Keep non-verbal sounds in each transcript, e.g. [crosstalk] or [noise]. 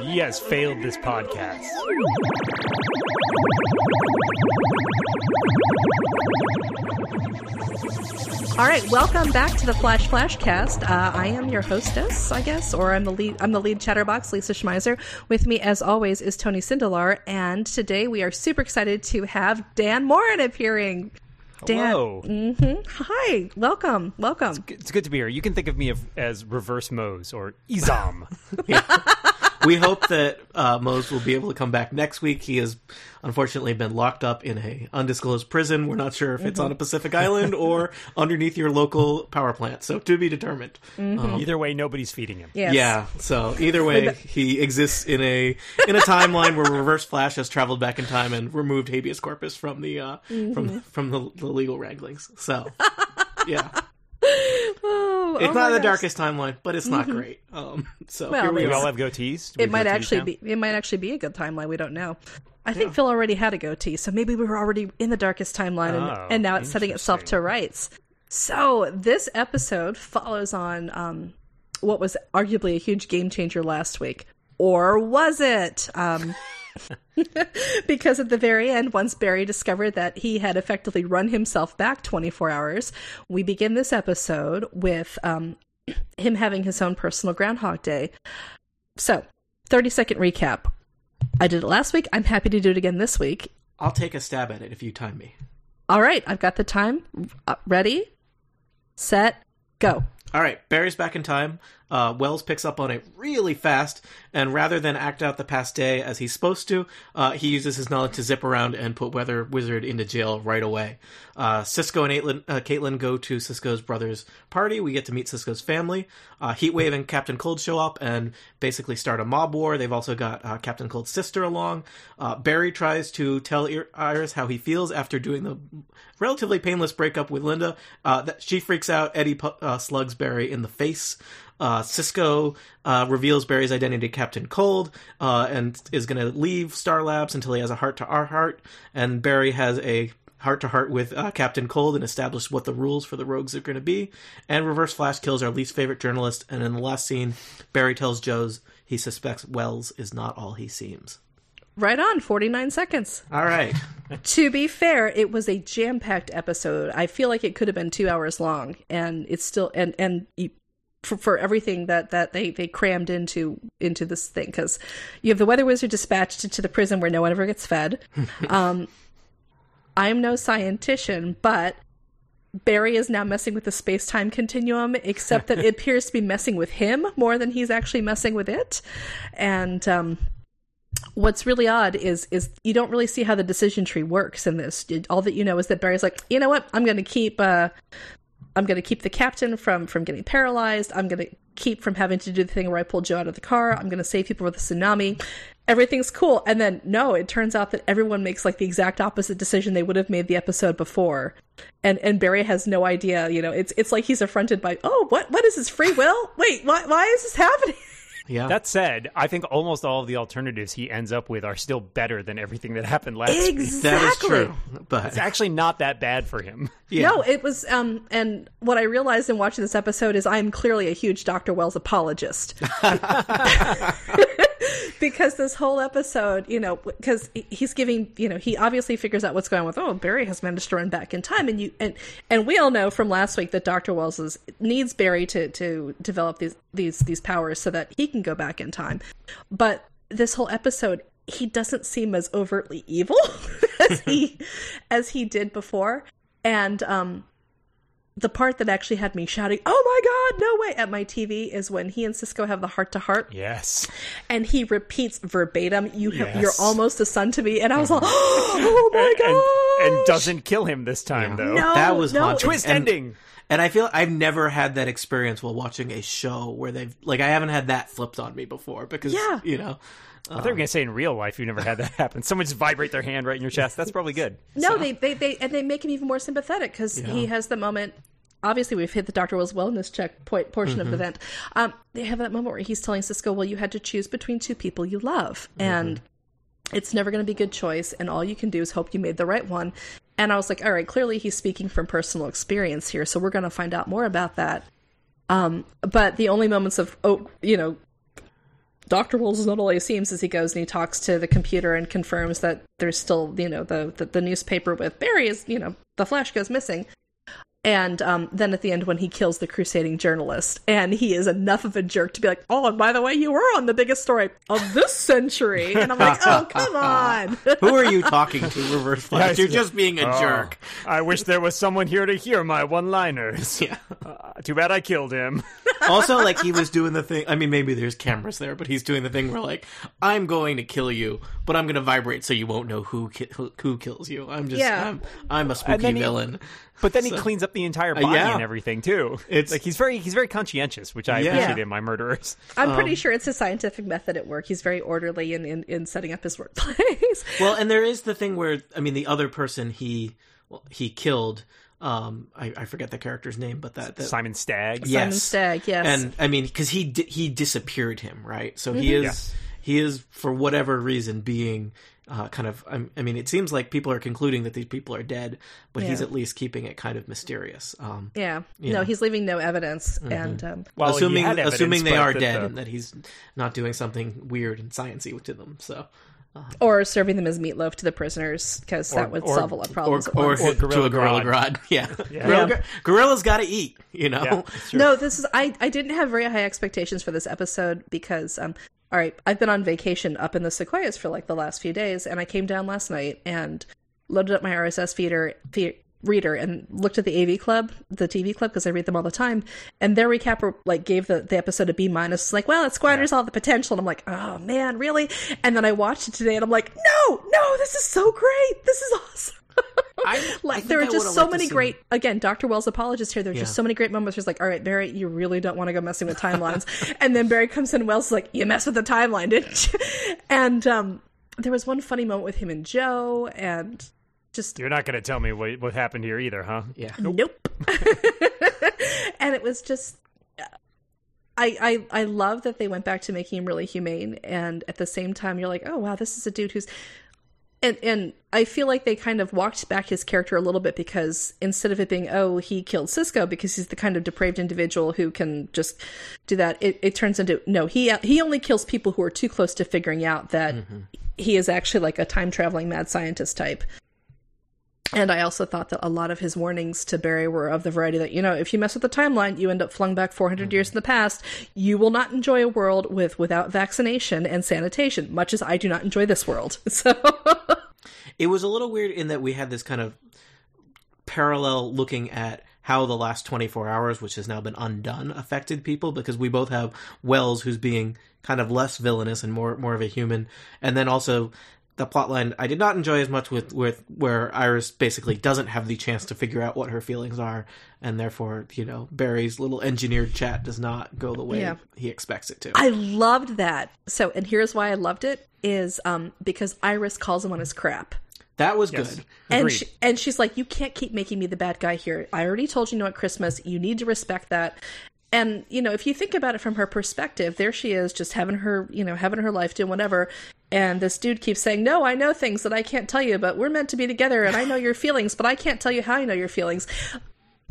He has failed this podcast. All right, welcome back to the Flash Flashcast. Uh, I am your hostess, I guess, or I'm the lead. I'm the lead chatterbox, Lisa Schmeiser. With me, as always, is Tony Sindelar, and today we are super excited to have Dan Moren appearing. Dan, Hello. mhm. hi, welcome, welcome. It's good to be here. You can think of me of, as Reverse Moze or Izam. [laughs] we hope that uh, Moze will be able to come back next week. He has unfortunately been locked up in a undisclosed prison. We're not sure if it's on a Pacific island or [laughs] underneath your local power plant. So to be determined. Um, Either way, nobody's feeding him. Yes. Yeah. So either way, [laughs] he exists in a in a timeline where Reverse Flash has traveled back in time and removed habeas corpus from the uh, from from the, the legal wranglings. So [laughs] yeah, [laughs] Oh, it's oh not the gosh. darkest timeline, but it's not great. Um, so Well, here we We all have goatees. We It might goatees actually now? be. It might actually be a good timeline. We don't know. I think Phil already had a goatee, so maybe we were already in the darkest timeline, and, Oh, and now it's setting itself to rights. So this episode follows on um, what was arguably a huge game changer last week, or was it? Um, [laughs] [laughs] because at the very end, once Barry discovered that he had effectively run himself back 24 hours, we begin this episode with um, [clears throat] him having his own personal Groundhog Day. So, 30 second recap. I did it last week. I'm happy to do it again this week. I'll take a stab at it if you time me. All right, I've got the time. Uh, ready, set, go. All right, Barry's back in time. Uh, Wells picks up on it really fast, and rather than act out the past day as he's supposed to, uh, he uses his knowledge to zip around and put Weather Wizard into jail right away. Uh, Cisco and Aitlin, uh, Caitlin go to Cisco's brother's party. We get to meet Cisco's family. Uh, Heatwave and Captain Cold show up and basically start a mob war. They've also got uh, Captain Cold's sister along. Barry tries to tell Iris how he feels after doing the relatively painless breakup with Linda. That she freaks out. Eddie slugs Barry in the face. Uh, Cisco uh, reveals Barry's identity to Captain Cold uh, and is going to leave Star Labs until he has a heart to our heart. And Barry has a heart to heart with uh, Captain Cold and established what the rules for the rogues are going to be. And Reverse Flash kills our least favorite journalist. And in the last scene, Barry tells Joe's he suspects Wells is not all he seems. Right on, 49 seconds. All right. [laughs] To be fair, it was a jam packed episode. I feel like it could have been two hours long, and it's still and and you, for, for everything that that they they crammed into into this thing because you have the weather wizard dispatched to the prison where no one ever gets fed. [laughs] um, I'm no scientician, but Barry is now messing with the space time continuum, except that it [laughs] appears to be messing with him more than he's actually messing with it. And um, what's really odd is is you don't really see how the decision tree works in this. All that you know is that Barry's like, you know what, I'm going to keep. Uh, I'm going to keep the captain from from getting paralyzed. I'm going to keep from having to do the thing where I pull Joe out of the car. I'm going to save people with the tsunami. Everything's cool. And then no, it turns out that everyone makes like the exact opposite decision they would have made the episode before. And and Barry has no idea, you know. It's it's like he's affronted by, "Oh, what what is his free will? Wait, why why is this happening?" [laughs] Yeah. That said, I think almost all of the alternatives he ends up with are still better than everything that happened last week. exactly. that is true. But It's actually not that bad for him. [laughs] yeah. No, it was um and what I realized in watching this episode is I'm clearly a huge Dr. Wells apologist. [laughs] [laughs] [laughs] because this whole episode, you know, because he's giving, you know, he obviously figures out what's going on with, oh, Barry has managed to run back in time and you and and we all know from last week that Dr. Wells is, needs Barry to to develop these these these powers so that he can go back in time. But this whole episode he doesn't seem as overtly evil [laughs] as he [laughs] as he did before and um the part that actually had me shouting oh my god no way at my tv is when he and cisco have the heart to heart Yes. and he repeats verbatim you have Yes. you're almost a son to me and i was like mm-hmm. [gasps] oh my god and doesn't kill him this time, though. no that was no, haunting. Twist And- ending. And I feel I've never had that experience while watching a show where they've like I haven't had that flipped on me before because Yeah. you know I thought you were going to say in real life you never had that happen. Someone just vibrate their hand right in your chest. That's probably good. No, they, they they and they make him even more sympathetic because he has the moment. Obviously, we've hit the Doctor Wells' wellness check point portion of the event. Um, they have that moment where he's telling Cisco, "Well, you had to choose between two people you love, and it's never going to be a good choice, and all you can do is hope you made the right one." And I was like, "All right, clearly he's speaking from personal experience here, so we're going to find out more about that." Um, but the only moments of oh, you know, Dr. Wells is not all he seems as he goes and he talks to the computer and confirms that there's still, you know, the, the, the newspaper with Barry is, you know, the Flash goes missing. And um, then at the end, when he kills the crusading journalist, and he is enough of a jerk to be like, "Oh, and by the way, you were on the biggest story of this century," and I'm like, "Oh, come on." [laughs] Who are you talking to, Reverse Flash? Yes. You're just being a Oh, jerk. I wish there was someone here to hear my one-liners. Yeah. Uh, too bad I killed him. Also, like he was doing the thing. I mean, maybe there's cameras there, but he's doing the thing where like I'm going to kill you, but I'm going to vibrate so you won't know who ki- who, who kills you. I'm just Yeah. I'm, I'm a spooky then he- villain. But then he cleans up the entire body yeah. and everything too. It's- like he's very he's very conscientious, which I Yeah. appreciate in my murderers. I'm Um, pretty sure it's his scientific method at work. He's very orderly in, in, in setting up his workplace. Well, and there is the thing where I mean, the other person he well, he killed. Um, I, I forget the character's name, but that, that Simon Stagg. Yeah. Simon Yes. Stagg, yes. and I mean, because he di- he disappeared him, right? So he is Yes. he is for whatever reason being uh, kind of. I, I mean, it seems like people are concluding that these people are dead, but he's at least keeping it kind of mysterious. Um, yeah. Yeah. No, he's leaving no evidence. And um, Well, he assuming evidence, assuming they are dead the- and that he's not doing something weird and sciency to them. So or serving them as meatloaf to the prisoners, because that would or- solve a lot of or problems. at or, once. Or to a gorilla Grodd. grodd. [laughs] Yeah, Yeah. Gorilla, yeah. Gorilla's got to eat. You know. Yeah. No, this is I. I didn't have very high expectations for this episode because um. All right, I've been on vacation up in the Sequoias for like the last few days, and I came down last night and loaded up my RSS feeder fe- reader and looked at the AV Club, the TV Club, because I read them all the time, and their recap like gave the, the episode a B minus. Like, well, it squanders all the potential, and I'm like, oh man, really? And then I watched it today, and I'm like, no, no, this is so great, this is awesome. [laughs] I- I [laughs] like think there are just so many great again dr wells apologist here there's just Yeah. so many great moments where it's like all right barry you really don't want to go messing with timelines [laughs] and then barry comes in wells is like you mess with the timeline didn't you and um there was one funny moment with him and joe and just You're not going to tell me what, what happened here either, huh? Yeah. nope [laughs] and it was just I, I I love that they went back to making him really humane and at the same time you're like, oh wow, this is a dude who's and and I feel like they kind of walked back his character a little bit because instead of it being oh he killed Cisco because he's the kind of depraved individual who can just do that, it, it turns into no he he only kills people who are too close to figuring out that mm-hmm. he is actually like a time traveling mad scientist type. And I also thought that a lot of his warnings to Barry were of the variety that, you know, if you mess with the timeline, you end up flung back 400 years in the past. You will not enjoy a world with without vaccination and sanitation, much as I do not enjoy this world. [laughs] So, It was a little weird in that we had this kind of parallel looking at how the last 24 hours, which has now been undone, affected people because we both have Wells, who's being kind of less villainous and more more of a human, and then also the plotline I did not enjoy as much with with where Iris basically doesn't have the chance to figure out what her feelings are, and therefore you know Barry's little engineered chat does not go the way Yeah. he expects it to. I loved that. So, and here's why I loved it is um because Iris calls him on his crap. that was Yes. good. And she, and she's like, you can't keep making me the bad guy here. I already told you no at Christmas. You need to respect that. And you know, if you think about it from her perspective, there she is, just having her, you know, having her life, doing whatever. And this dude keeps saying, "No, I know things that I can't tell you, but we're meant to be together, and I know your [sighs] feelings, but I can't tell you how I know your feelings."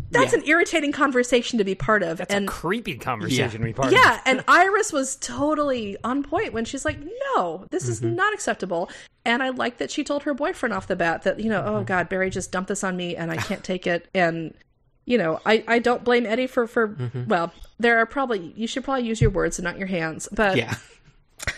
That's Yeah. an irritating conversation to be part of. That's and a creepy conversation we part of. yeah, and Iris was totally on point when she's like, "No, this is Mm-hmm. not acceptable." And I like that she told her boyfriend off the bat that you know, Mm-hmm. oh God, Barry just dumped this on me, and I can't take it. And you know, I I don't blame Eddie for for Mm-hmm. well, there are probably you should probably use your words and not your hands, but Yeah. [laughs]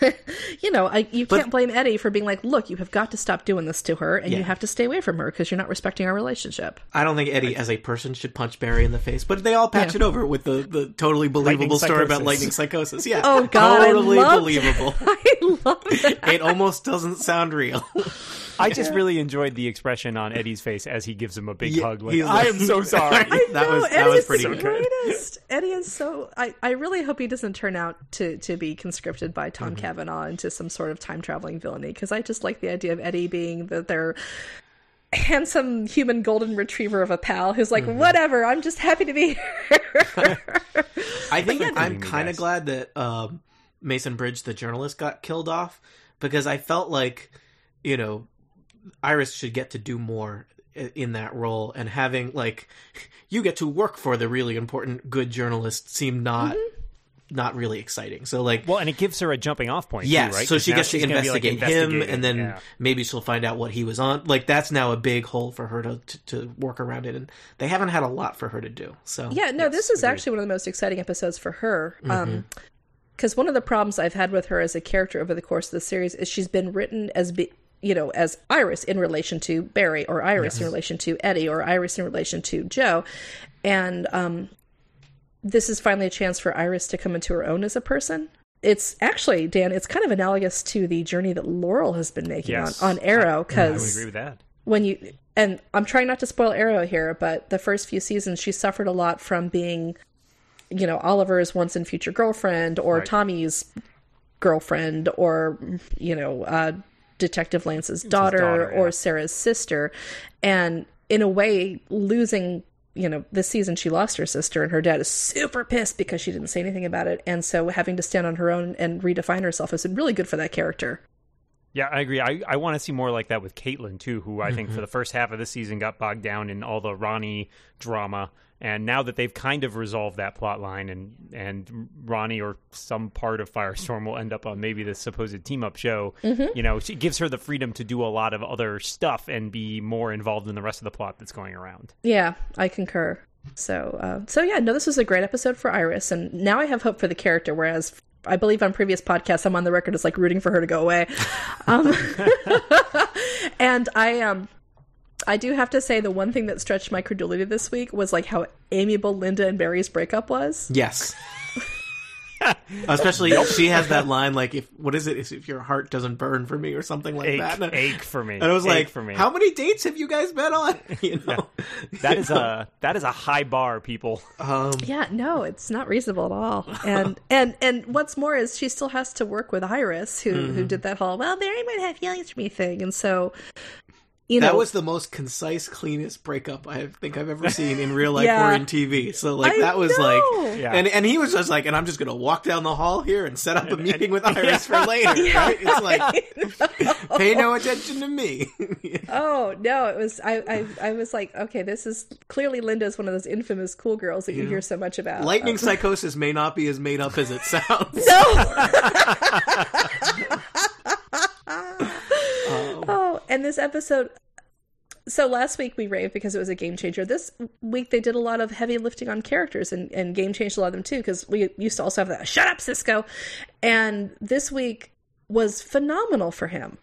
you know, I you But- can't blame Eddie for being like, look, you have got to stop doing this to her, and you have to stay away from her because you're not respecting our relationship. I don't think Eddie as a person should punch Barry in the face, but they all patch Yeah. it over with the, the totally believable story about lightning psychosis. Yeah. Oh, God, I totally loved- believable. [laughs] I love that. it almost doesn't sound real. [laughs] I just really enjoyed the expression on Eddie's face as he gives him a big Yeah, hug. Like, I am so [laughs] sorry. That no, was- that Eddie was is pretty the good. greatest. Eddie is so. I, I really hope he doesn't turn out to, to be conscripted by Tom Mm-hmm. Cavanagh into some sort of time traveling villainy because I just like the idea of Eddie being the, their handsome human golden retriever of a pal who's like, Mm-hmm. whatever, I'm just happy to be here. [laughs] I think yeah, I'm kind of glad that um, Mason Bridge, the journalist, got killed off because I felt like, you know, Iris should get to do more in that role and having like [laughs] you get to work for the really important good journalist seemed not not really exciting. So like, Well, and it gives her a jumping off point. yes, too, right? so 'Cause she gets to she's like, investigate him, and then yeah. maybe she'll find out what he was on. Like that's now a big hole for her to to, to work around it, and they haven't had a lot for her to do. So Yeah, no, this is agreed. actually one of the most exciting episodes for her. Mm-hmm. Um, because one of the problems I've had with her as a character over the course of the series is she's been written as be, you know as Iris in relation to Barry, or Iris in relation to Eddie, or Iris in relation to Joe, and um, this is finally a chance for Iris to come into her own as a person. It's actually Dan. It's kind of analogous to the journey that Laurel has been making Yes. on on Arrow I because agree with that. when you and I'm trying not to spoil Arrow here, but the first few seasons she suffered a lot from being, you know, Oliver's once and future girlfriend or Right. Tommy's girlfriend or you know, uh, Detective Lance's daughter, daughter, yeah. or Sara's sister, and in a way losing. You know, this season she lost her sister, and her dad is super pissed because she didn't say anything about it. And so, having to stand on her own and redefine herself has been really good for that character. Yeah, I agree. I, I want to see more like that with Caitlin too, who I think mm-hmm. for the first half of the season got bogged down in all the Ronnie drama, and now that they've kind of resolved that plot line, and and Ronnie or some part of Firestorm will end up on maybe the supposed team up show. You know, it gives her the freedom to do a lot of other stuff and be more involved in the rest of the plot that's going around. Yeah, I concur. So, uh, so yeah, no, this was a great episode for Iris, and now I have hope for the character. Whereas I believe on previous podcasts, I'm on the record as like rooting for her to go away. Um, [laughs] and I um, I do have to say the one thing that stretched my credulity this week was like how amiable Linda and Barry's breakup was. Yes. [laughs] Especially she has that line like if what is it if, if your heart doesn't burn for me or something like Ache, that. And, ache for me. and I was Ache like, for me. how many dates have you guys been on? [laughs] You know, that is [laughs] a that is a high bar, people. Um, yeah, no, it's not reasonable at all. And and and what's more is she still has to work with Iris, who who mm-hmm. did that whole well, Barry might have feelings for me thing, and so. You know, that was the most concise, cleanest breakup I think I've ever seen in real life Yeah. or in TV. So like I that was know. like, Yeah. and and he was just like, and I'm just gonna walk down the hall here and set up a meeting with Iris [laughs] for later. Right? It's like, [laughs] pay no attention to me. [laughs] Oh no! It was I, I. I was like, okay, this is clearly Linda's one of those infamous cool girls that you hear so much about. Lightning psychosis may not be as made up as it sounds. Oh, and this episode. So last week we raved because it was a game changer. This week they did a lot of heavy lifting on characters and, and game changed a lot of them too because we used to also have that "shut up, Cisco," and this week was phenomenal for him.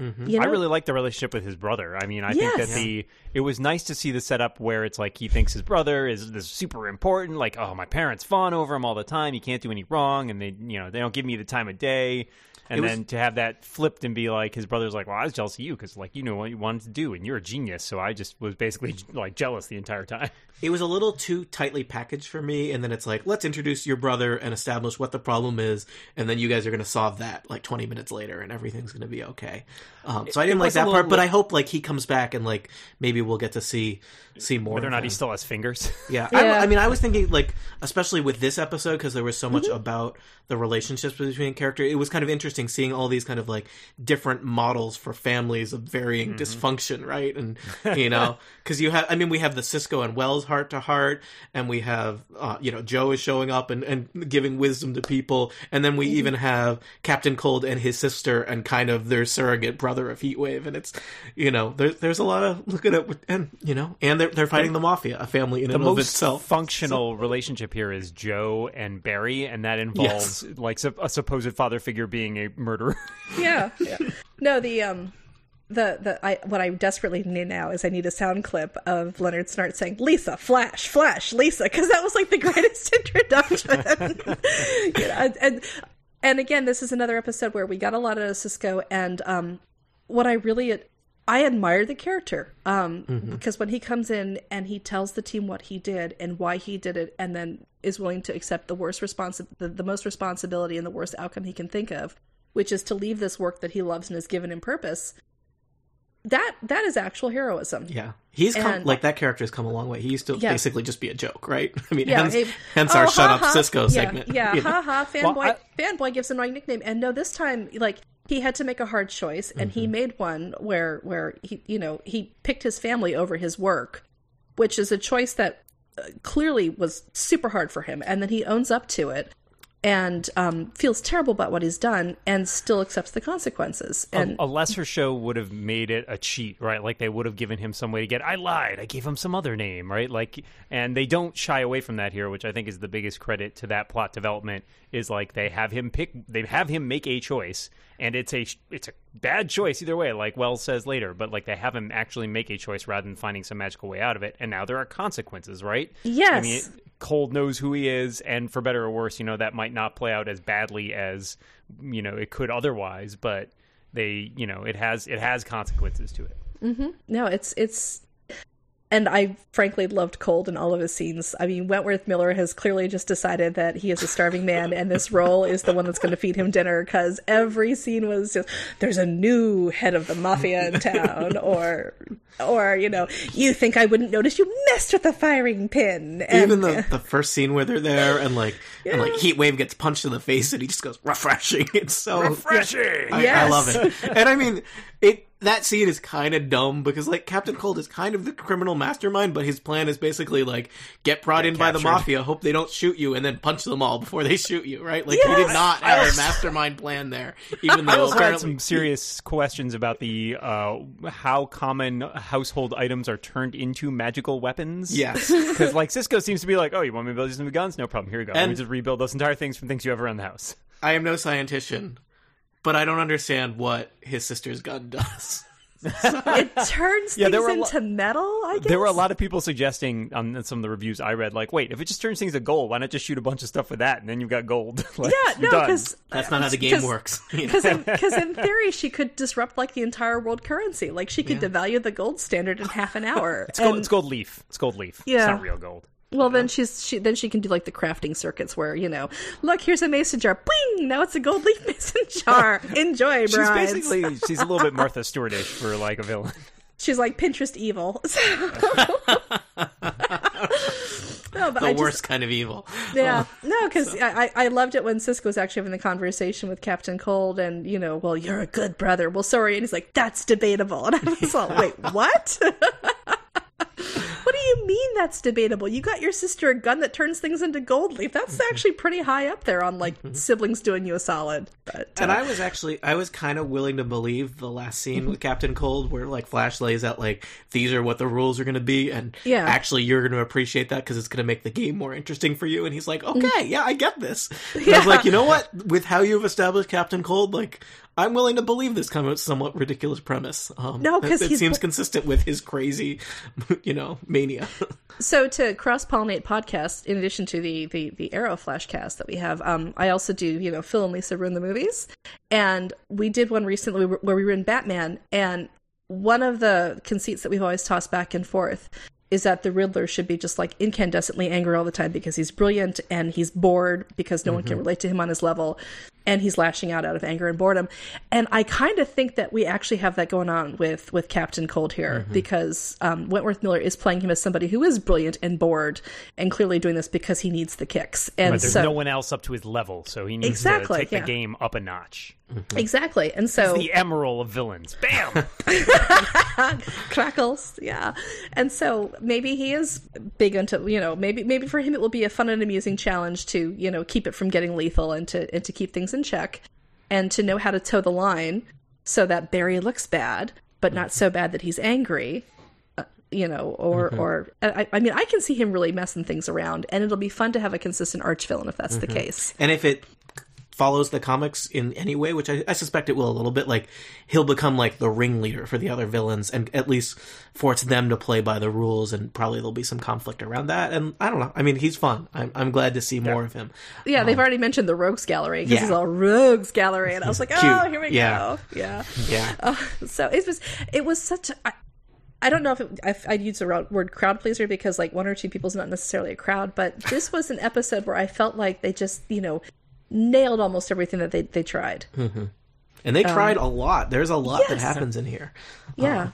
Mm-hmm. You know? I really like the relationship with his brother. I mean, I think that the it was nice to see the setup where it's like he thinks his brother is this super important. Like, oh, my parents fawn over him all the time. He can't do any wrong, and they, you know, they don't give me the time of day. And was- then to have that flipped and be like, his brother's like, well, I was jealous of you because like you know what you wanted to do, and you're a genius. So I just was basically [laughs] like jealous the entire time. it was a little too tightly packaged for me and then it's like let's introduce your brother and establish what the problem is and then you guys are going to solve that like 20 minutes later and everything's going to be okay um, so i didn't like that part little- but i hope like he comes back and like maybe we'll get to see see more Whether or not he still has fingers. [laughs] Yeah, Yeah. I, I mean, I was thinking like, especially with this episode, because there was so much Mm-hmm. about the relationships between characters. It was kind of interesting seeing all these kind of like different models for families of varying Mm-hmm. dysfunction, right? And [laughs] you know, because you have, I mean, we have the Cisco and Wells heart to heart, and we have, uh, you know, Joe is showing up and, and giving wisdom to people, and then Mm-hmm. we even have Captain Cold and his sister and kind of their surrogate brother of Heatwave, and it's, you know, there, there's a lot of looking at and you know, and they're they're fighting the mafia, a family in the and of most itself. functional relationship here is Joe and Barry, and that involves like sup- a supposed father figure being a murderer. [laughs] yeah, yeah. No, the um, the the I what I desperately need now is I need a sound clip of Leonard Snart saying "Lisa, Flash, Flash, Lisa," because that was like the [laughs] greatest introduction. [laughs] You know, and, and and again, this is another episode where we got a lot of Cisco, and um, what I really I admire the character um, because when he comes in and he tells the team what he did and why he did it, and then is willing to accept the worst responsi- the, the most responsibility and the worst outcome he can think of, which is to leave this work that he loves and is given in purpose. That that is actual heroism. Yeah, he's come And- like that character has come a long way. He used to Yeah. basically just be a joke, right? [laughs] I mean, Yeah, hence, it- hence oh, our ha, "Shut Up ha. Cisco" yeah, segment. [laughs] Yeah, you know? ha ha. Fanboy, Well, fanboy gives him the right nickname, and no, this time, like he had to make a hard choice, and Mm-hmm. he made one where where he, you know, he picked his family over his work, which is a choice that uh, clearly was super hard for him, and then he owns up to it. And um, feels terrible about what he's done and still accepts the consequences. And a, a lesser show would have made it a cheat, right? Like they would have given him some way to get. I lied. I gave him some other name, right? Like, and they don't shy away from that here, which I think is the biggest credit to that plot development. Is like they have him pick, they have him make a choice, and it's a it's a bad choice either way. Like Wells says later, but like they have him actually make a choice rather than finding some magical way out of it. And now there are consequences, right? Yes. I mean, Cold knows who he is, and for better or worse, you know that might not play out as badly as you know it could otherwise. But they, you know, it has it has consequences to it. Mm-hmm. no, it's it's and I frankly loved Cold in all of his scenes. I mean, Wentworth Miller has clearly just decided that he is a starving man, and this role is the one that's going to feed him dinner. Because every scene was just, "There's a new head of the mafia in town," [laughs] or, or you know, you think I wouldn't notice you messed with the firing pin. And, Even the, [laughs] the first scene where they're there and like and like Heat Wave gets punched in the face and he just goes refreshing. [laughs] It's so Refreshing. I, I Yes. love it. And I mean, it that scene is kind of dumb because like Captain Cold is kind of the criminal mastermind, but his plan is basically like get brought in by the mafia, hope they don't shoot you, and then punch them all before they shoot you. Right? Like he did not have a mastermind plan there, even I though also had some serious questions about the uh, how common household items are turned into magical weapons. Yes. [laughs] because like Cisco seems to be like, oh, you want me to build you some guns? No problem. Here you go. Let me just rebuild those entire things from things you have around the house. I am no scientician, but I don't understand what his sister's gun [laughs] does. it turns Yeah, things there were lo- into metal. I guess There were a lot of people suggesting um, on some of the reviews I read, like, wait, if it just turns things to gold, why not just shoot a bunch of stuff with that, and then you've got gold? [laughs] like, Yeah, no, because That's not how uh, the game 'cause- works. [laughs] you know? Because in, 'cause in theory, she could disrupt like the entire world currency. Like she could devalue the gold standard in half an hour. It's gold, And- it's gold leaf. It's gold leaf. It's Yeah. not real gold. Well, then she's she then she can do like the crafting circuits where you know, look, here's a mason jar. Bling! Now it's a gold leaf [laughs] mason jar. [laughs] Enjoy, bro. She's brides. basically [laughs] she's a little bit Martha Stewartish for like a villain. She's like Pinterest evil. no, but the I worst just kind of evil. yeah oh. no because I, I I loved it when Cisco was actually having the conversation with Captain Cold and you know well you're a good brother well sorry and he's like that's debatable and I was like wait what what do you mean that's debatable you got your sister a gun that turns things into gold leaf that's actually pretty high up there on like siblings doing you a solid but And uh, I was actually, I was kind of willing to believe the last scene with Captain Cold, where like Flash lays out like these are what the rules are going to be, and Yeah. actually you're going to appreciate that because it's going to make the game more interesting for you. And he's like, Mm. okay, yeah, I get this. And I was like, you know what? With how you've established Captain Cold, like I'm willing to believe this kind of somewhat ridiculous premise. Um, No, 'cause it, it seems consistent with his crazy, [laughs] you know, mania. [laughs] So to cross pollinate podcast, in addition to the the the Arrow Flashcast that we have, um, I also do you know Phil and Lisa ruin the movies, and we did one recently where we were in Batman, and one of the conceits that we've always tossed back and forth is that the Riddler should be just like incandescently angry all the time because he's brilliant and he's bored because no one can relate to him on his level and he's lashing out out of anger and boredom. And I kind of think that we actually have that going on with with Captain Cold here because um, Wentworth Miller is playing him as somebody who is brilliant and bored and clearly doing this because he needs the kicks. And But there's so no one else up to his level, so he needs Exactly, to take yeah. the game up a notch. exactly. And so The Emerald of villains. Bam! [laughs] [laughs] crackles yeah and so maybe he is big into you know maybe maybe for him it will be a fun and amusing challenge to you know keep it from getting lethal and to and to keep things in check and to know how to toe the line so that barry looks bad but not so bad that he's angry uh, you know or or I, I mean i can see him really messing things around and it'll be fun to have a consistent arch villain if that's the case. And if it follows the comics in any way, which I, I suspect it will a little bit, like he'll become like the ringleader for the other villains, and at least force them to play by the rules, and probably there'll be some conflict around that. And I don't know. I mean, he's fun. I'm, I'm glad to see more of him. yeah they've um, already mentioned the rogues gallery because Yeah. he's all rogues gallery and i was like oh here we Yeah. go yeah Yeah. Uh, so it was it was such a I, I don't know if it, if I'd use the word crowd pleaser because like one or two people's not necessarily a crowd, but this was an episode where I felt like they just you know nailed almost everything that they they tried. and they tried a lot. There's a lot that happens in here. Yeah.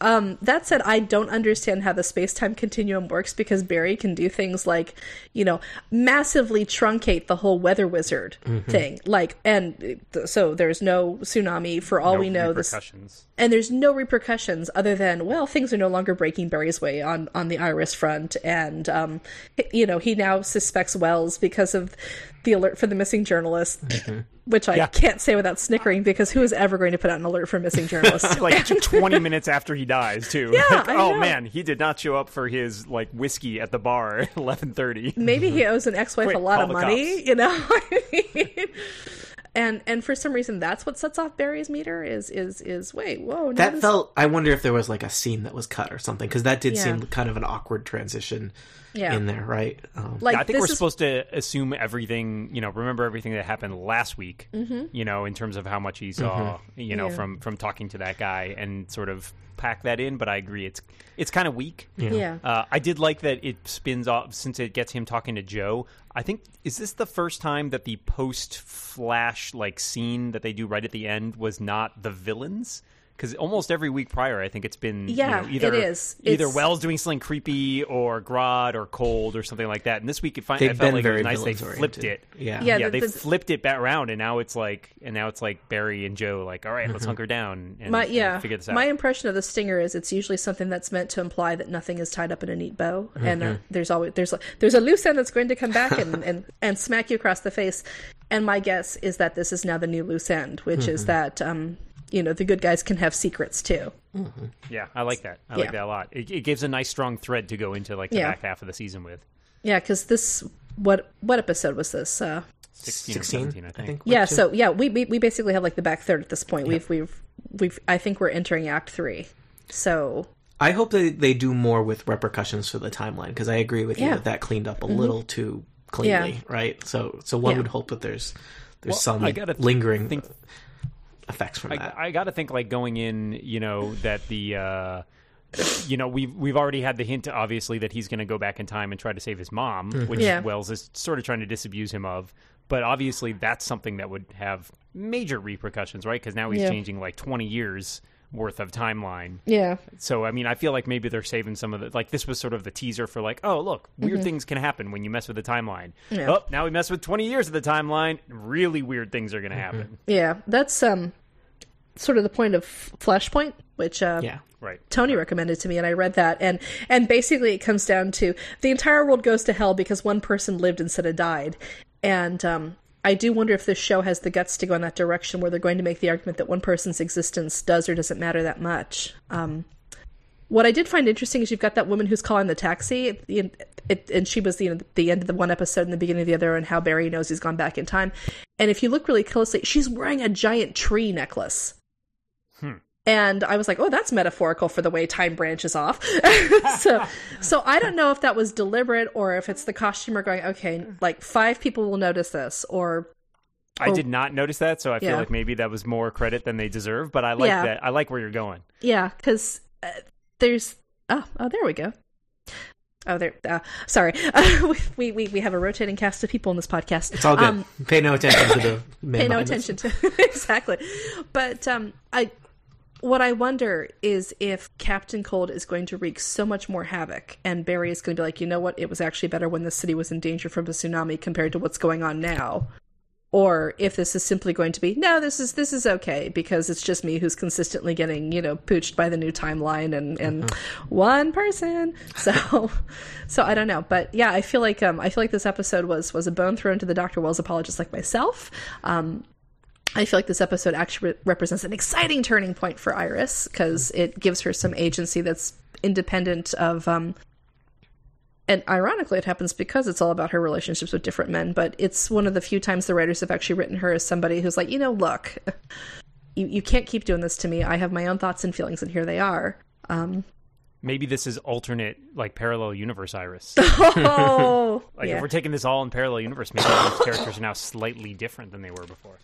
Um, that said, I don't understand how the space time continuum works because Barry can do things like, you know, massively truncate the whole weather wizard thing. Like, and so there's no tsunami for all No we know. This repercussions. and there's no repercussions other than well things are no longer breaking barry's way on on the iris front and um you know he now suspects wells because of the alert for the missing journalist, mm-hmm. which I Yeah. can't say without snickering because who is ever going to put out an alert for missing [laughs] journalists? like 20 minutes after he dies too. Yeah, Like, I oh know. man, he did not show up for his like whiskey at the bar at [laughs] 11:30. Maybe he owes an ex-wife Quick, a lot of money, cops. you know. I [laughs] mean, and and for some reason, that's what sets off Barry's meter. Is is is wait, whoa, That this- felt. I wonder if there was like a scene that was cut or something because that did Yeah. seem kind of an awkward transition yeah, in there, right? Um, like Yeah, I think we're is supposed to assume everything, you know, remember everything that happened last week, you know, in terms of how much he saw, you know, Mm-hmm. Yeah. from from talking to that guy and sort of pack that in, but I agree it's it's kind of weak. yeah. Uh, I did like that it spins off since it gets him talking to Joe. I think is this the first time that the post flash like scene that they do right at the end was not the villains? Because almost every week prior, I think it's been you Yeah, know, either it is. either It's- Wells doing something creepy or Grodd or Cold or something like that. And this week it finally They've I felt been like it very was nice they flipped it. Yeah. Yeah, Yeah, the- they the- flipped it back around, and now it's like, and now it's like Barry and Joe, like, all right, let's hunker down and, My and yeah, figure this out. my impression of the stinger is it's usually something that's meant to imply that nothing is tied up in a neat bow, and uh, there's always there's there's a loose end that's going to come back and, and [laughs] and smack you across the face. And my guess is that this is now the new loose end, which is that um you know the good guys can have secrets too. Yeah, I like that. I Yeah. like that a lot. It, it gives a nice strong thread to go into like the Yeah. back half of the season with. Yeah, because this what what episode was this? Uh, 16, 16, or 17, I think. yeah, two. so yeah, we, we we basically have like the back third at this point. We've we've we've I think we're entering Act three. So I hope they they do more with repercussions for the timeline because I agree with you that that cleaned up a little too cleanly, Yeah. right? So so one Yeah. would hope that there's there's Well, some I gotta lingering think- effects from that. I, I got to think like going in, you know, that the. Uh, you know, we've we've already had the hint, obviously, that he's going to go back in time and try to save his mom, which Yeah. Wells is sort of trying to disabuse him of. But obviously, that's something that would have major repercussions, right? Because now he's Yeah. changing like twenty years worth of timeline. yeah, So I mean, I feel like maybe they're saving some of the like this was sort of the teaser for like, oh look, weird things can happen when you mess with the timeline. Mm-hmm. Yeah. Oh, now we mess with twenty years of the timeline, really weird things are going to happen. yeah, that's um sort of the point of Flashpoint, which uh, yeah. Right. Tony recommended to me and I read that and and basically it comes down to the entire world goes to hell because one person lived instead of died. And um I do wonder if this show has the guts to go in that direction where they're going to make the argument that one person's existence does or doesn't matter that much. Um what I did find interesting is you've got that woman who's calling the taxi, at the end- it, and she was the, you know, the end of the one episode and the beginning of the other, and how Barry knows he's gone back in time. And if you look really closely, she's wearing a giant tree necklace. And I was like, oh, that's metaphorical for the way time branches off. [laughs] so, so I don't know if that was deliberate or if it's the costumer going, okay, like five people will notice this, or I did not notice that, so I feel Yeah. like maybe that was more credit than they deserve. But I like Yeah. that. I like where you're going. yeah, because uh, there's oh, oh, there we go. Oh, there. Uh, sorry, [laughs] we, we we have a rotating cast of people in this podcast. It's all good. Um, pay no attention to the [laughs] pay no behind us. attention to exactly but um i what i wonder is if captain cold is going to wreak so much more havoc and barry is going to be like you know what? It was actually better when the city was in danger from a tsunami compared to what's going on now. Or if this is simply going to be no this is this is okay because it's just me who's consistently getting you know pooched by the new timeline and and one person. So so i don't know. But yeah i feel like um i feel like this episode was was a bone thrown to the dr wells apologist like myself. Um I feel like this episode actually re- represents an exciting turning point for Iris because it gives her some agency that's independent of um, and ironically it happens because it's all about her relationships with different men but it's one of the few times the writers have actually written her as somebody who's like you know look you, you can't keep doing this to me i have my own thoughts and feelings and here they are um Maybe this is alternate, like parallel universe Iris. [laughs] oh Like yeah if we're taking this all in parallel universe, maybe these characters are now slightly different than they were before.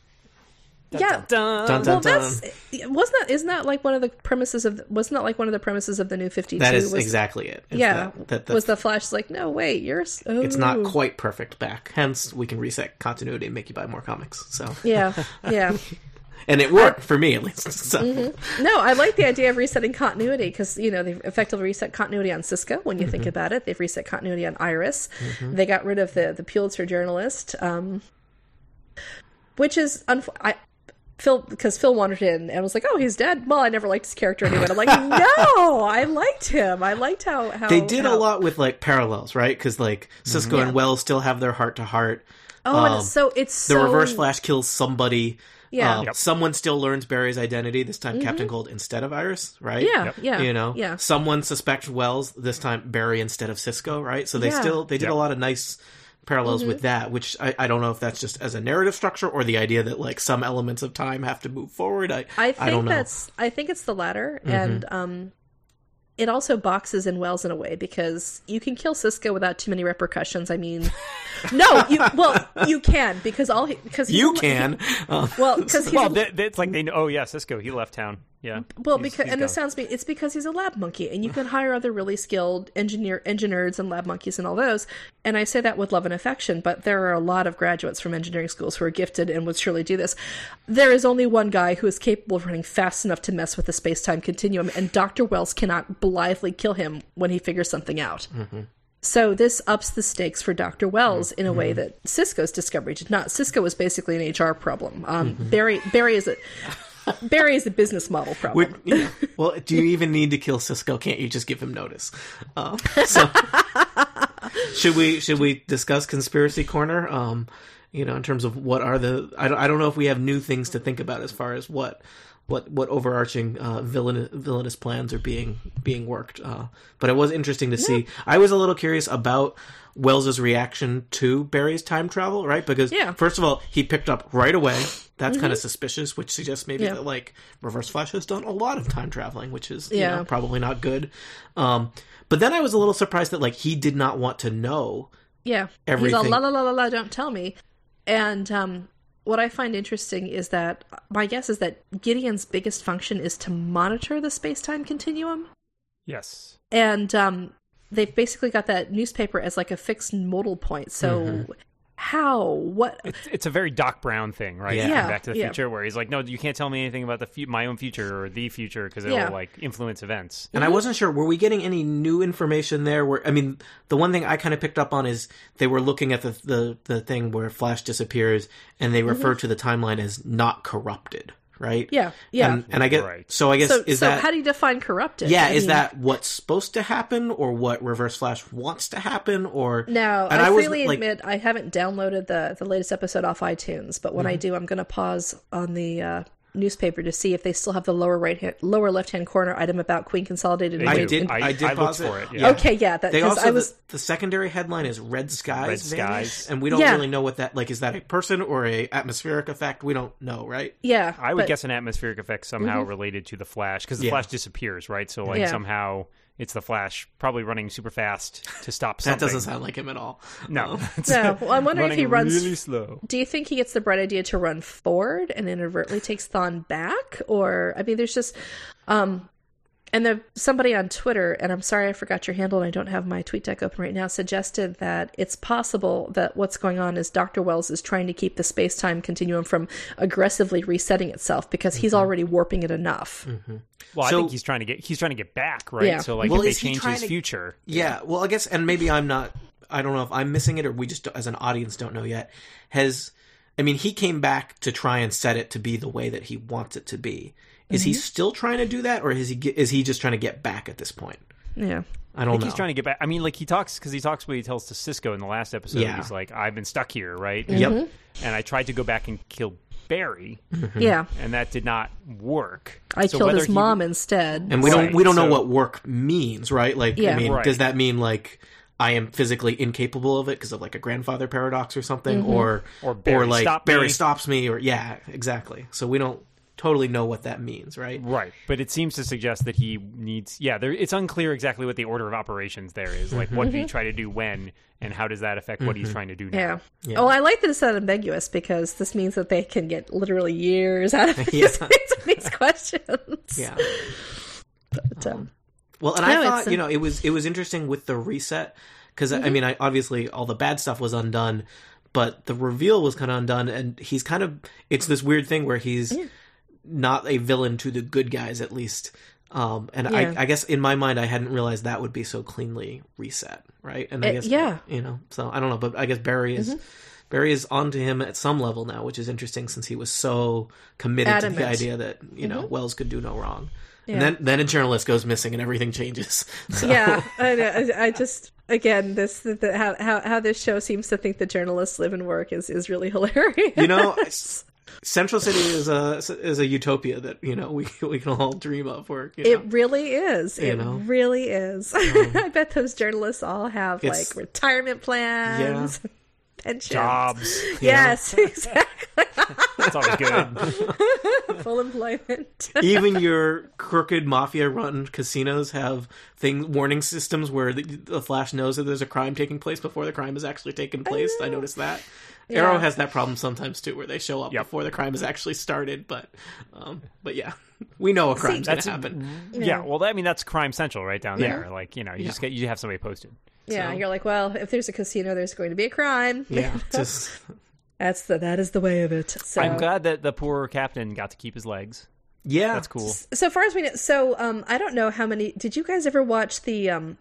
Yeah Dun. Dun, dun, well dun. that's wasn't that isn't that like one of the premises of wasn't that like one of the premises of the new 52 That is was, exactly it. is yeah that- that the- was the flash like no wait you're oh. it's not quite perfect back. Hence, we can reset continuity and make you buy more comics. So, yeah [laughs] yeah and it worked for me at least. So, Mm-hmm. no i like the idea of resetting continuity because you know they've effectively reset continuity on cisco when you think about it they've reset continuity on iris they got rid of the the pulitzer journalist um which is unf- I, Phil, because Phil wandered in and was like, "Oh, he's dead." Well, I never liked his character anyway. I'm like, [laughs] "No, I liked him. I liked how how they did a lot with like parallels, right? Because like Cisco Yeah. and Wells still have their heart to heart. Oh, and Um, it's so it's the so reverse flash kills somebody Yeah. Um, Yep. someone still learns Barry's identity this time captain cold instead of iris right Yeah, Yep. yeah, you know yeah. someone suspects wells this time barry instead of cisco right so they Yeah. Mm-hmm. still they did Yep. a lot of nice parallels with that which I, I don't know if that's just as a narrative structure or the idea that like some elements of time have to move forward i I think don't know Mm-hmm. that's I think it's the latter, and um, it also boxes in Wells in a way because you can kill Cisco without too many repercussions. I mean, [laughs] no, you well you can because all he, because you a- can um, well [laughs] because Well, a, th- th- it's like they know. Oh yeah, Cisco, he left town. Yeah. well He's- because he's and this sounds me it's because he's a lab monkey and you can [sighs] hire other really skilled engineer engineers and lab monkeys and all those and i say that with love and affection but there are a lot of graduates from engineering schools who are gifted and would surely do this there is only one guy who is capable of running fast enough to mess with the space-time continuum and dr wells cannot blithely kill him when he figures something out mm-hmm. so this ups the stakes for Dr. Wells in a way mm-hmm. that Cisco's discovery did not. Cisco was basically an HR problem. Um, mm-hmm. Barry Barry is a [laughs] Barry is a business model problem. Would- well, do you even need to kill Cisco? Can't you just give him notice? Um, so, [laughs] should we should we discuss conspiracy corner? Um, you know, in terms of what are the I don't, I don't know if we have new things to think about as far as what what what overarching uh, villain villainous plans are being being worked. Uh, but it was interesting to see. I was a little curious about. Wells's reaction to Barry's time travel, right? Because Yeah. first of all, he picked up right away. That's kind of suspicious, which suggests maybe Mm-hmm. Yeah. that like Reverse Flash has done a lot of time traveling, which is you know, probably not good. Um, but then I was a little surprised that like he did not want to know. Yeah. He's everything. all la la la la la, don't tell me. And um, what I find interesting is that my guess is that Gideon's biggest function is to monitor the space time continuum. Yes. And um, they've basically got that newspaper as like a fixed modal point. So, Mm-hmm. How? What? It's, it's a very Doc Brown thing, right? Yeah. From Yeah, Back to the yeah. Future, where he's like, "No, you can't tell me anything about the fu- my own future or the future because it'll Yeah. like influence events." And I wasn't sure were we getting any new information there? Where I mean, the one thing I kind of picked up on is they were looking at the the, the thing where Flash disappears, and they refer mm-hmm. to the timeline as not corrupted, right? Yeah. Yeah. And, and I get Right. so I guess so, is so that how do you define corrupted? yeah I is mean- that what's supposed to happen or what Reverse Flash wants to happen or No, And I, I was, freely like- admit I haven't downloaded the the latest episode off iTunes, but when I Mm-hmm. do, I'm going to pause on the uh, newspaper to see if they still have the lower right hand, lower left hand corner item about Queen Consolidated. I did- and- I, I did I looked it. for it. Yeah. Yeah. okay, yeah, that They also I was the, the secondary headline is Red Skies, Red vanish, Skies. and we don't Yeah. really know what that like. Is that a person or a atmospheric effect? We don't know, right? yeah. I would but- guess an atmospheric effect somehow mm-hmm. related to the Flash because the Yeah. Flash disappears, right? So like Yeah. somehow it's the Flash probably running super fast to stop something. [laughs] That doesn't sound like him at all. no. Um, [laughs] No, well, I'm wondering if he runs. really slow. Do you think he gets the bright idea to run forward and inadvertently takes Thawne back, or I mean, there's just, um, and there somebody on Twitter, and I'm sorry I forgot your handle, and I don't have my TweetDeck open right now, suggested that it's possible that what's going on is Dr. Wells is trying to keep the space time continuum from aggressively resetting itself because he's Mm-hmm. already warping it enough. Well, I think he's trying to get he's trying to get back, right? Yeah. So like Well, if they is he change his to- future, Yeah, well, I guess, and maybe I'm not. I don't know if I'm missing it or we just, as an audience, don't know yet. Has, I mean, he came back to try and set it to be the way that he wants it to be. Is Mm-hmm. he still trying to do that, or is he ge- is he just trying to get back at this point? Yeah. I I don't think know. he's trying to get back. I mean, like he talks because he talks what he tells to Cisco in the last episode. Yeah. He's like, "I've been stuck here, right?" Yep. And I tried to go back and kill Barry, Yeah. and that did not work. I So killed his he- mom instead. and we Right, don't we don't know what work means, right? Like, I mean, Right. does that mean like I am physically incapable of it because of like a grandfather paradox or something, Mm-hmm. or Or Barry like stopped Barry me. stops me, or yeah, exactly. So we don't totally know what that means, right? Right, but it seems to suggest that he needs. Yeah, there, it's unclear exactly what the order of operations there is. Like, what Mm-hmm. did he try to do when, and how does that affect what he's trying to do now? Yeah. Yeah. Oh, I like that it's not ambiguous because this means that they can get literally years out of [laughs] these, Yeah. [laughs] these questions. Yeah. But, um, Well, and No, I thought you know it was it was interesting with the reset because I mean I obviously all the bad stuff was undone, but the reveal was kind of undone, and he's kind of it's this weird thing where he's not a villain to the good guys at least. Um, and Yeah. I, I guess in my mind, I hadn't realized that would be so cleanly reset, right? And I Uh, guess, yeah. you know, so I don't know, but I guess Barry is Barry is onto him at some level now, which is interesting since he was so committed to the idea that you know Wells could do no wrong. And then then a journalist goes missing and everything changes. [laughs] So, yeah, I, know. I I just again this the, the, how, how how this show seems to think the journalists live and work is is really [laughs] hilarious. you know, Central City is a is a utopia that you know we [laughs] we can all dream of. Where you know, It really is. It know? really is. [laughs] Um, I bet those journalists all have like retirement plans, [laughs] pensions. Jobs. Yes, exactly. That's always good. Full employment. even your crooked mafia run casinos have thing warning systems where the, the flash knows that there's a crime taking place before the crime has actually taken place i noticed that Yeah. arrow has that problem sometimes too where they show up Yep. before the crime has actually started but um but yeah [laughs] we know a crime's That's gonna happen yeah. Well, I mean, that's Crime Central right down Yeah. there. Like, you know, you just get you have somebody posted. yeah, So- you're like, well, if there's a casino, there's going to be a crime. yeah [laughs] just That's the that is the way of it. So I'm glad that the poor captain got to keep his legs. yeah That's cool. so far as we know, so um, I don't know how many. Did you guys ever watch the um,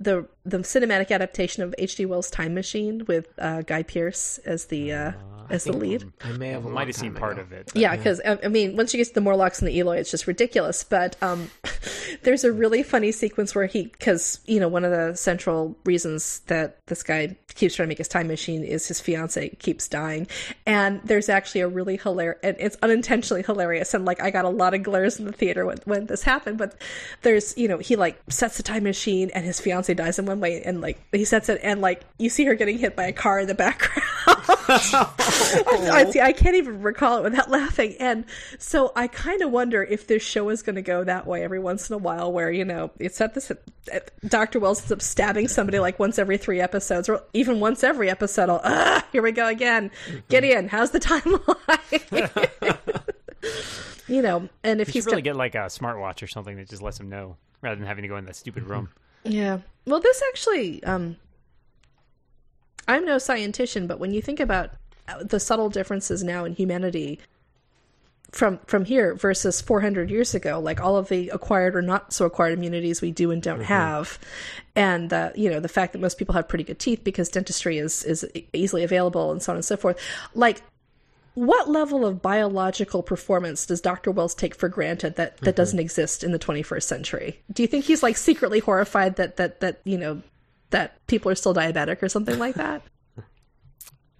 the the cinematic adaptation of H.G. Wells' Time Machine with uh, Guy Pearce as the uh, as the lead? i may have a Might have seen time part ago. of it. Yeah, because I I mean, once you get to the Morlocks and the Eloi, it's just ridiculous. But um, [laughs] there's a really funny sequence where he, because you know, one of the central reasons that this guy keeps trying to make his time machine is his fiance keeps dying, and there's actually a really hilarious, and it's unintentionally hilarious, and like I got a lot of glares in the theater when when this happened. But there's, you know, he like sets the time machine, and his fiance dies in one way, and like he sets it, and like you see her getting hit by a car in the background. [laughs] I, see, I can't even recall it without laughing. And so I kind of wonder if this show is going to go that way every once in a while, where, you know, it's at this, Dr. Wells ends up stabbing somebody like once every three episodes, or even once every episode. I'll, ah, here we go again. Gideon, how's the timeline? [laughs] you know, and if You he's should really got- get like a smartwatch or something that just lets him know rather than having to go in that stupid room. [laughs] Yeah. Well, this actually, um, I'm no scientician, but when you think about uh, the subtle differences now in humanity from from here versus 400 years ago, like all of the acquired or not so acquired immunities we do and don't have, and uh, you know the fact that most people have pretty good teeth because dentistry is is easily available and so on and so forth, like. What level of biological performance does Dr. Wells take for granted that, that doesn't exist in the 21st century? Do you think he's like secretly horrified that that that you know that people are still diabetic or something like that? [laughs]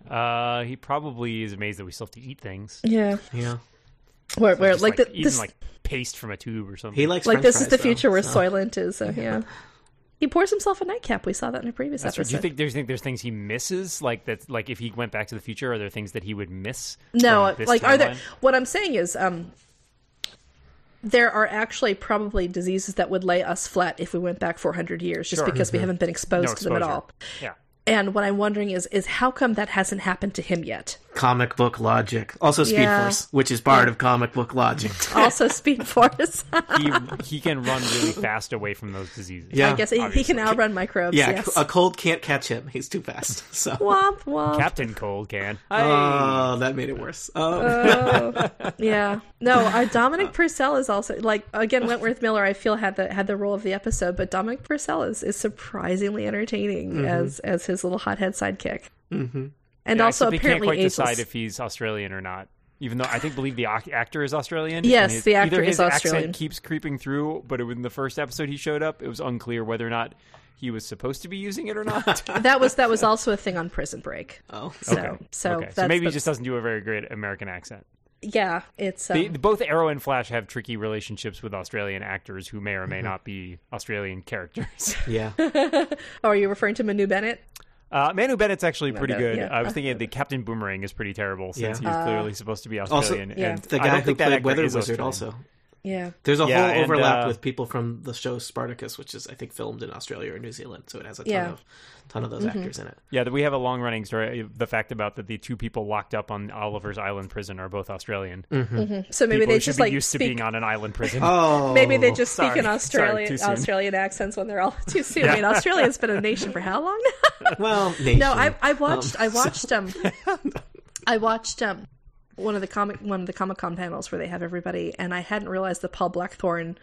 Uh, he probably is amazed that we still have to eat things. Yeah, yeah where where Just, like, the, eating this like paste from a tube or something. he likes like French this is the though, future where so- Soylent is. Uh, yeah, [laughs] he pours himself a nightcap. We saw that in a previous That's right. episode. Do you think there's think there's things he misses? Like that, like if he went back to the future, are there things that he would miss? no, from this like are there? What I'm saying is, um, there are actually probably diseases that would lay us flat if we went back 400 years, just Sure. because we haven't been exposed no to them at all. Yeah. And what I'm wondering is, is how come that hasn't happened to him yet? Comic book logic also speed Yeah. force which is part of comic book logic [laughs] Also, Speed Force. He he can run really fast away from those diseases. Yeah. I guess he, he can outrun microbes. yeah yes. a cold can't catch him he's too fast [laughs] so womp womp. Captain Cold can. oh that made it worse um, Oh, yeah. No, uh, Dominic Purcell is also like again Wentworth Miller. I feel had the had the role of the episode, but Dominic Purcell is, is surprisingly entertaining Mm-hmm. as as his little hothead sidekick. Mm-hmm. And Yeah, also except he can't quite ageless. decide if he's Australian or not. Even though I think believe the actor is Australian. Yes, his- the actor either is his Australian. Accent keeps creeping through, but in the first episode he showed up, it was unclear whether or not he was supposed to be using it or not. [laughs] [laughs] that was that was also a thing on Prison Break. oh So okay. so okay. that's so maybe the- he just doesn't do a very great American accent. yeah. It's um, They, both Arrow and Flash have tricky relationships with Australian actors who may or Mm-hmm. may not be Australian characters. yeah [laughs] oh, are you referring to Manu Bennett? Uh, Manu Bennett's actually pretty Bennett, good. yeah. I was thinking the Captain Boomerang is pretty terrible since Yeah. he's clearly supposed to be also Australian. yeah. and the I guy don't who think played actor weather is wizard Australian. also Yeah. There's a Yeah, whole and, overlap uh, with people from the show Spartacus, which is I think filmed in Australia or New Zealand, so it has a ton Yeah. Mm-hmm. of ton of those actors in it. Yeah, we have a long running story. The fact about that the two people locked up on Oliver's Island prison are both Australian. So maybe people they just be like used to being on an island prison. Oh, [laughs] [laughs] Maybe they just speak sorry. in Australian too soon. Australian accents when they're all [laughs] too soon. I mean, Australia's been a nation for how long now? well, nation. No, I I watched Um, I watched um I watched um one of the comic one of the Comic Con panels where they have everybody, and I hadn't realized that Paul Blackthorne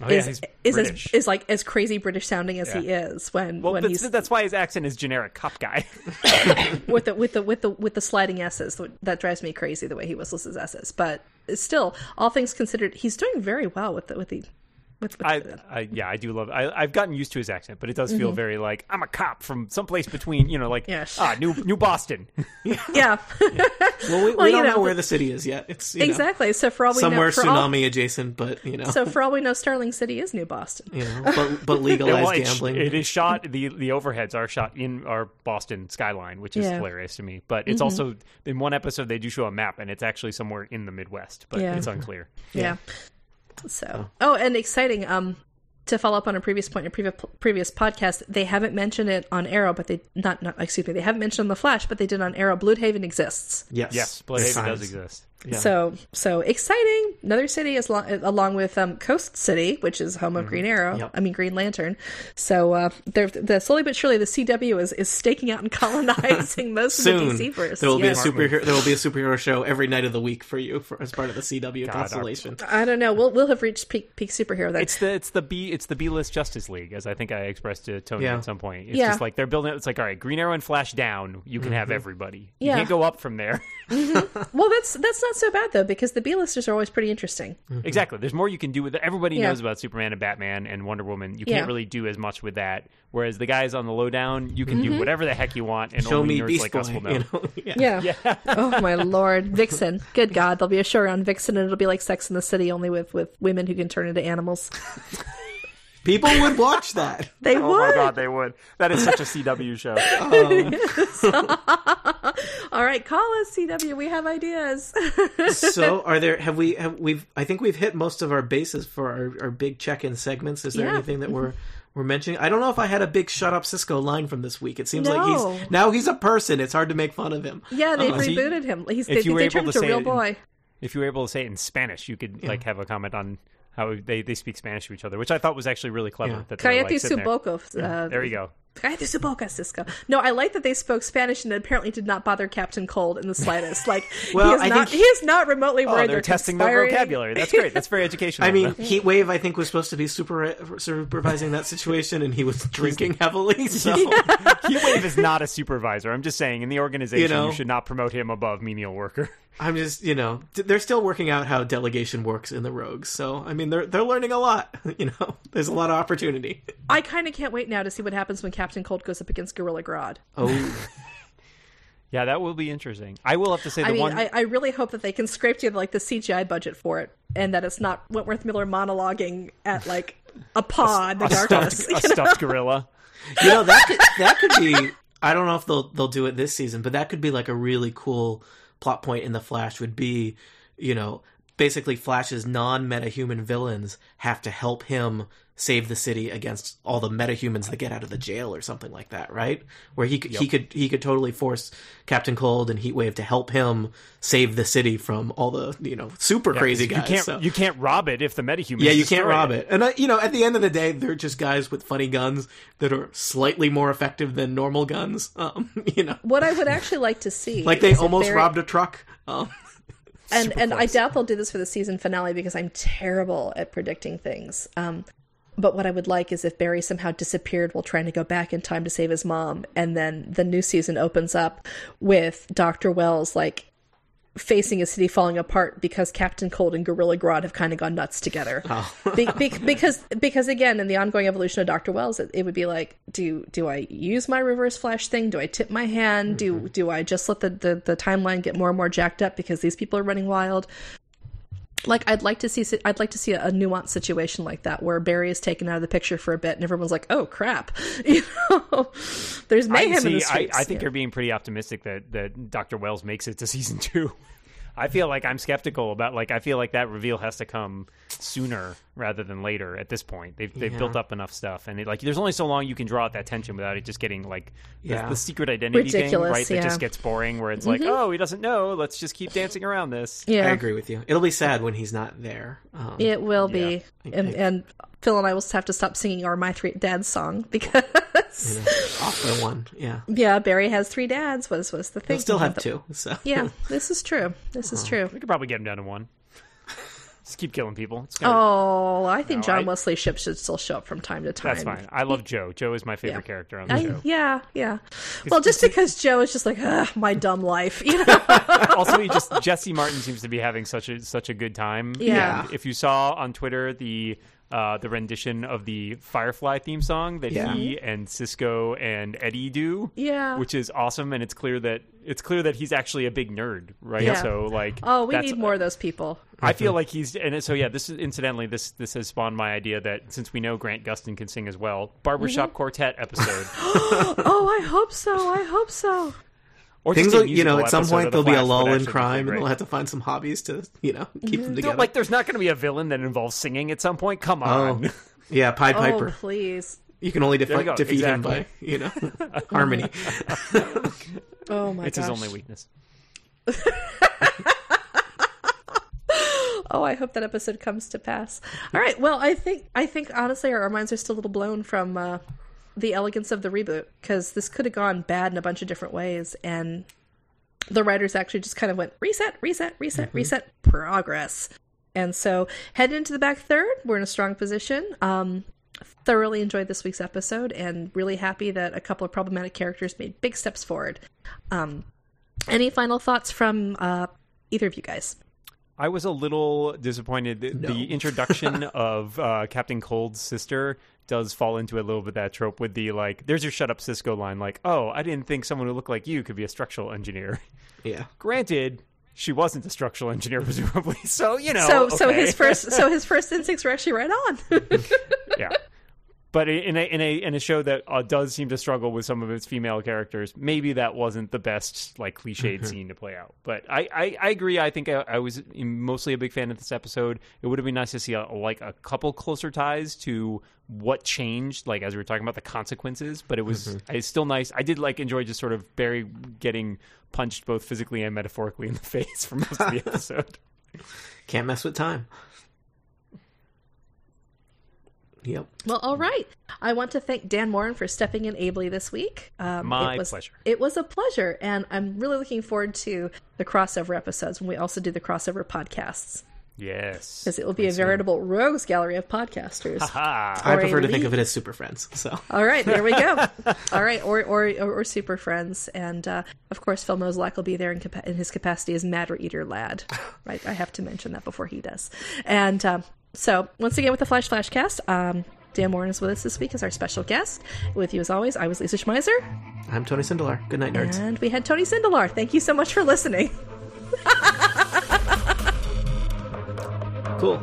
Oh, yeah, is is as, is like as crazy British sounding as he is when well, when that's, he's that's why his accent is generic cop guy. [coughs] with the with the with the with the sliding s's that drives me crazy the way he whistles his s's but still all things considered he's doing very well with the with the with, with I, I yeah, I do love. I, I've gotten used to his accent, but it does Mm-hmm. feel very like I'm a cop from someplace between, you know, like Yes. ah, New New Boston. [laughs] [laughs] yeah Well, we, we Well, you don't know, know, where the city is yet. It's you know, exactly so for all we somewhere know for all, tsunami adjacent, but you know, so for all we know starling city is new boston you know, but but Yeah, [laughs] legalized well, gambling. It is shot. the The overheads are shot in our Boston skyline, which is Yeah. Mm-hmm. hilarious to me. But it's also in one episode they do show a map, and it's actually somewhere in the Midwest, but Yeah. it's unclear. yeah, so oh and exciting um to follow up on a previous point in a previous previous podcast, they haven't mentioned it on Arrow, but they not not excuse me, they haven't mentioned on the Flash, but they did on Arrow. Blüdhaven exists. yes, Yes, Blüdhaven Signs. does exist. Yeah. So so exciting! Another city is lo- along with um, Coast City, which is home of Green Arrow. Mm-hmm. Yep. I mean Green Lantern. So uh, they're, the slowly but surely the CW is, is staking out and [laughs] colonizing most of the Soon DC verse. there will be a superhero. There will be a superhero show every night of the week for you for, as part of the CW God, constellation. I don't know. We'll we'll have reached peak peak superhero then. It's the it's the B it's the B list Justice League, as I think I expressed to Tony Yeah. at some point. It's Yeah. just like they're building. It's like all right, Green Arrow and Flash down. You can Mm-hmm. have everybody. Yeah. You can't go up from there. well, that's that's not so bad though because the B listers are always pretty interesting. Mm-hmm. exactly. There's more you can do with it. Everybody Yeah. knows about Superman and Batman and Wonder Woman. You Yeah. can't really do as much with that. Whereas the guys on the lowdown, you can do mm-hmm. whatever the heck you want, and Show only me nerds Beast like Boy. us will know. You know? [laughs] yeah. Yeah. oh my [laughs] lord, Vixen. Good God, there'll be a show around Vixen, and it'll be like Sex in the City, only with with women who can turn into animals. [laughs] People would watch that. [laughs] They Oh would. Oh my god, they would. That is such a CW show. [laughs] [laughs] All right, call us CW. We have ideas. so, are there? Have we? Have we've? I think we've hit most of our bases for our, our big check-in segments. Is there Yeah. anything that we're we're mentioning? I don't know if I had a big "shut up, Cisco" line from this week. It seems No. like he's now he's a person. It's hard to make fun of him. yeah, they've Uh, see, rebooted him. He's, if they you were they able turned to him to a say real it in- boy. if you were able to say it in Spanish, you could like have a comment on how they, they speak Spanish to each other, which I thought was actually really clever. Yeah. That they're, Cállate like, sitting there. su boca. Uh, There you go. Cállate su boca, Cisco. No, I like that they spoke Spanish and apparently did not bother Captain Cold in the slightest. Like, [laughs] Well, he is I not. think- He is not remotely Oh, worried they're they're testing their conspiring. vocabulary. That's great. That's very [laughs] educational. I mean, of. Heat Wave, I think, was supposed to be super supervising that situation, and he was drinking heavily. [laughs] So, Heatwave is not a supervisor. I'm just saying, in the organization, You you, should not promote him above menial worker. I'm just, you know, they're still working out how delegation works in the Rogues. So, I mean, they're they're learning a lot. [laughs] You know, there's a lot of opportunity. I kind of can't wait now to see what happens when Captain Cold goes up against Gorilla Grodd. Oh, [laughs] Yeah, that will be interesting. I will have to say the I mean, one. I, I really hope that they can scrape together like the CGI budget for it, and that it's not Wentworth Miller monologuing at like a pod, in the a darkness. stuffed, a [laughs] stuffed gorilla. you know that could, that could be. I don't know if they'll they'll do it this season, but that could be like a really cool plot point in the Flash. Would be, you know, basically Flash's non-meta human villains have to help him save the city against all the metahumans that get out of the jail or something like that, right? Where he could he could he could totally force Captain Cold and Heatwave to help him save the city from all the you know super crazy guys. you can't so- you can't rob it if the metahumans. yeah, you can't rob it. And uh, you know, at the end of the day, they're just guys with funny guns that are slightly more effective than normal guns. [laughs] Um, you know, what I would actually like to see, like they almost Barry- robbed a truck. Um, and [laughs] and I doubt they'll do this for the season finale because I'm terrible at predicting things. Um, but what I would like is if Barry somehow disappeared while trying to go back in time to save his mom, and then the new season opens up with Doctor Wells like facing a city falling apart because Captain Cold and Gorilla Grodd have kind of gone nuts together. [laughs] Oh. be, be, because because again, in the ongoing evolution of Doctor Wells, it, it would be like, do do I use my Reverse Flash thing? Do I tip my hand? Do mm-hmm. do I just let the, the the timeline get more and more jacked up because these people are running wild? Like I'd like to see I'd like to see a, a nuanced situation like that where Barry is taken out of the picture for a bit and everyone's like, "Oh crap!" [laughs] You know, there's I, mayhem in see, the I. I think Yeah. you're being pretty optimistic that, that Dr. Wells makes it to season two. [laughs] I feel like I'm skeptical about like I feel like that reveal has to come sooner rather than later at this point. They've they've Yeah. built up enough stuff and it, like there's only so long you can draw out that tension without it just getting like the, Yeah. the secret identity thing, right? That yeah. Mm-hmm. just gets boring where it's like, oh, he doesn't know. Let's just keep dancing around this. yeah. I agree with you. It'll be sad when he's not there. Um, It will be, and and Phil and I will have to stop singing our My Three Dads song [laughs] because off by one. Yeah, yeah, Barry has three dads. Was was the thing? he'll still have the- two. So Yeah, [laughs] this is true. This is true. We could probably get him down to one. Just keep killing people. Oh, I think No, John I- Wesley Shipp should still show up from time to time. that's fine. I love Joe. Joe is my favorite Yeah. character on the I, show. yeah, yeah. Well, just because Joe is just like, Ugh, my dumb life, you know. [laughs] also, he just Jesse Martin seems to be having such a such a good time. Yeah. And if you saw on Twitter the uh, the rendition of the Firefly theme song that Yeah. he and Cisco and Eddie do, Yeah. which is awesome, and it's clear that it's clear that he's actually a big nerd, right? Yeah. So like, Oh, we need more of those people. I feel like he's and so yeah. This is incidentally this this has spawned my idea that since we know Grant Gustin can sing as well, barbershop Mm-hmm. quartet episode. [gasps] [gasps] oh, I hope so. I hope so. Or Things just will, you know, at some point there'll be a lull in crime, and great. they'll have to find some hobbies to, you know, keep them together. Like, there's not going to be a villain that involves singing at some point. Come on. oh, [laughs] yeah, Pied Oh, Piper. please. You can only we defi- go, defeat him by, you know, [laughs] harmony. [laughs] Oh my god. it's gosh. his only weakness. Oh, I hope that episode comes to pass. All right. Well, I think I think honestly our minds are still a little blown from uh, the elegance of the reboot because this could have gone bad in a bunch of different ways, and the writers actually just kind of went reset, reset, reset, reset, progress. And so heading into the back third, we're in a strong position. Um, thoroughly enjoyed this week's episode and really happy that a couple of problematic characters made big steps forward. Um, any final thoughts from uh, either of you guys? I was a little disappointed. The- The introduction [laughs] of uh, Captain Cold's sister does fall into a little bit that trope with the like, "There's your shut up Cisco" line. Like, "Oh, I didn't think someone who looked like you could be a structural engineer." [laughs] Yeah. Granted, she wasn't a structural engineer, [laughs] presumably. So you know, so so his first so [laughs] his first instincts were actually right on. yeah. But in a in a in a show that uh, does seem to struggle with some of its female characters, maybe that wasn't the best like cliched scene to play out. But I, I, I agree. I think I, I was mostly a big fan of this episode. It would have been nice to see a, like a couple closer ties to what changed, like as we were talking about the consequences. But it was it's still nice. I did like enjoy just sort of Barry getting punched both physically and metaphorically in the [laughs] face for most of the [laughs] episode. Can't mess with time. Yep. well, all right. I want to thank Dan Moren for stepping in ably this week. Um, My it was, pleasure. It was a pleasure, and I'm really looking forward to the crossover episodes when we also do the crossover podcasts Yes, because it will be a veritable rogues gallery of podcasters. ha. I Or a prefer to think of it as Super Friends. So All right, there we go. [laughs] All right, or or or, or Super Friends, and uh, of course Phil Mozolak will be there in, capa- in his capacity as Matter Eater Lad. [laughs] Right, I have to mention that before he does. And um, so once again with the Flash Flashcast, um, Dan Moren is with us this week as our special guest. With you as always, I was Lisa Schmeiser, I'm Tony Sindelar. Good night, nerds. and we had Tony Sindelar. Thank you so much for listening. [laughs] Cool.